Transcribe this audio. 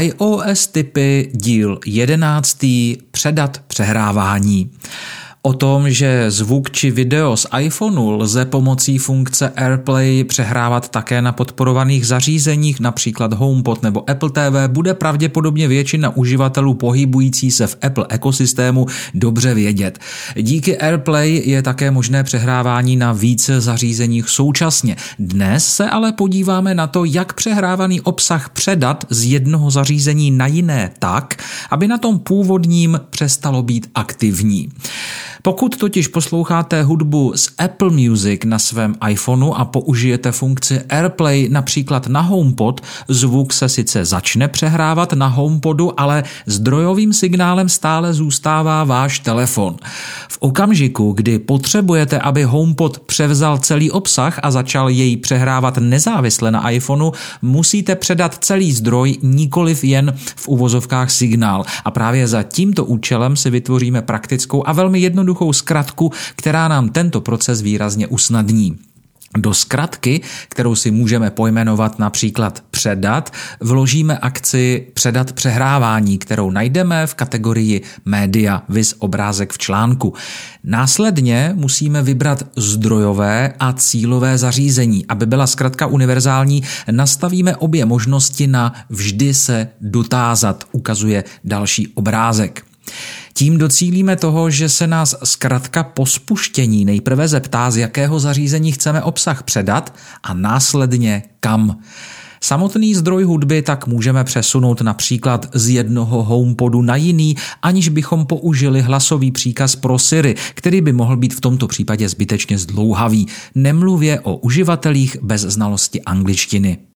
iOS typy díl 11. Předat přehrávání. O tom, že zvuk či video z iPhoneu lze pomocí funkce AirPlay přehrávat také na podporovaných zařízeních, například HomePod nebo Apple TV, bude pravděpodobně většina uživatelů pohybující se v Apple ekosystému dobře vědět. Díky AirPlay je také možné přehrávání na více zařízeních současně. Dnes se ale podíváme na to, jak přehrávaný obsah předat z jednoho zařízení na jiné tak, aby na tom původním přestalo být aktivní. Pokud totiž posloucháte hudbu z Apple Music na svém iPhoneu a použijete funkci AirPlay například na HomePod, zvuk se sice začne přehrávat na HomePodu, ale zdrojovým signálem stále zůstává váš telefon. V okamžiku, kdy potřebujete, aby HomePod převzal celý obsah a začal jej přehrávat nezávisle na iPhoneu, musíte předat celý zdroj, nikoliv jen v uvozovkách signál. A právě za tímto účelem si vytvoříme praktickou a velmi jednoduchou jednoduchou zkratku, která nám tento proces výrazně usnadní. Do zkratky, kterou si můžeme pojmenovat například předat, vložíme akci předat přehrávání, kterou najdeme v kategorii média, vis obrázek v článku. Následně musíme vybrat zdrojové a cílové zařízení. Aby byla zkratka univerzální, nastavíme obě možnosti na vždy se dotázat, ukazuje další obrázek. Tím docílíme toho, že se nás zkrátka po spuštění nejprve zeptá, z jakého zařízení chceme obsah předat a následně kam. Samotný zdroj hudby tak můžeme přesunout například z jednoho homepodu na jiný, aniž bychom použili hlasový příkaz pro Siri, který by mohl být v tomto případě zbytečně zdlouhavý. Nemluvě o uživatelích bez znalosti angličtiny.